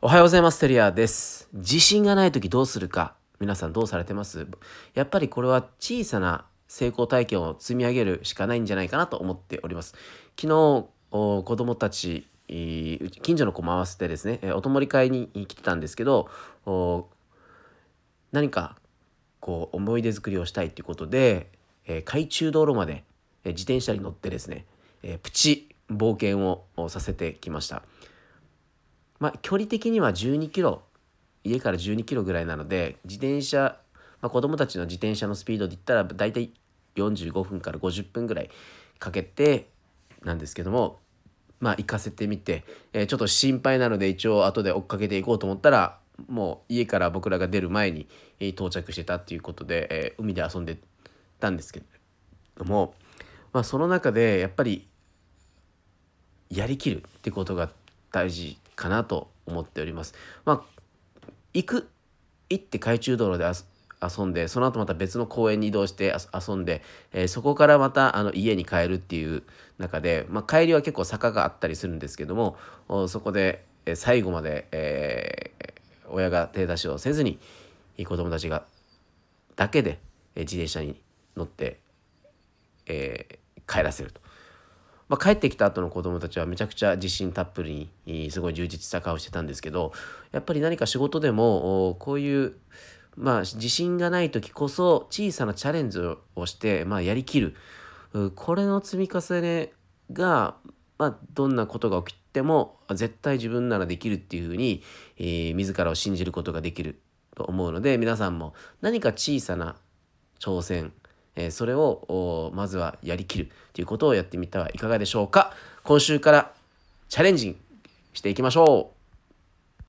おはようございます。テリアです。自信がない時どうするか。皆さんどうされてます？やっぱりこれは小さな成功体験を積み上げるしかないんじゃないかなと思っております。昨日、お子供たち、近所の子も合わせてですね、お泊り会に来てたんですけど、何かこう思い出作りをしたいっていうことで、えー海中道路まで、えー自転車に乗ってですね、えープチ冒険をさせてきました。まあ、距離的には12キロ家から12キロぐらいなので自転車、まあ、子供たちの自転車のスピードで言ったら大体45分から50分ぐらいかけてなんですけどもまあ行かせてみて、えーちょっと心配なので一応後で追っかけていこうと思ったらもう家から僕らが出る前にえー到着してたっていうことで、えー海で遊んでたんですけども、まあ、その中でやっぱりやりきるってことが大事かなと思っております。まあ行く行って海中道路で遊んでその後また別の公園に移動して遊んで、えーそこからまたあの家に帰るっていう中で、まあ、帰りは結構坂があったりするんですけどもそこで、え最後まで、えー親が手出しをせずに子供たちがだけで、え自転車に乗って、えー帰らせると。まあ、帰ってきた後の子供たちはめちゃくちゃ自信たっぷりにすごい充実した顔してたんですけどやっぱり何か仕事でもこういう、まあ、自信がない時こそ小さなチャレンジをして、まあ、やりきる。これの積み重ねが、まあ、どんなことが起きても絶対自分ならできるっていうふうに、えー自らを信じることができると思うので皆さんも何か小さな挑戦、えーそれをまずはやりきるということをやってみてはいかがでしょうか。今週からチャレンジしていきましょう。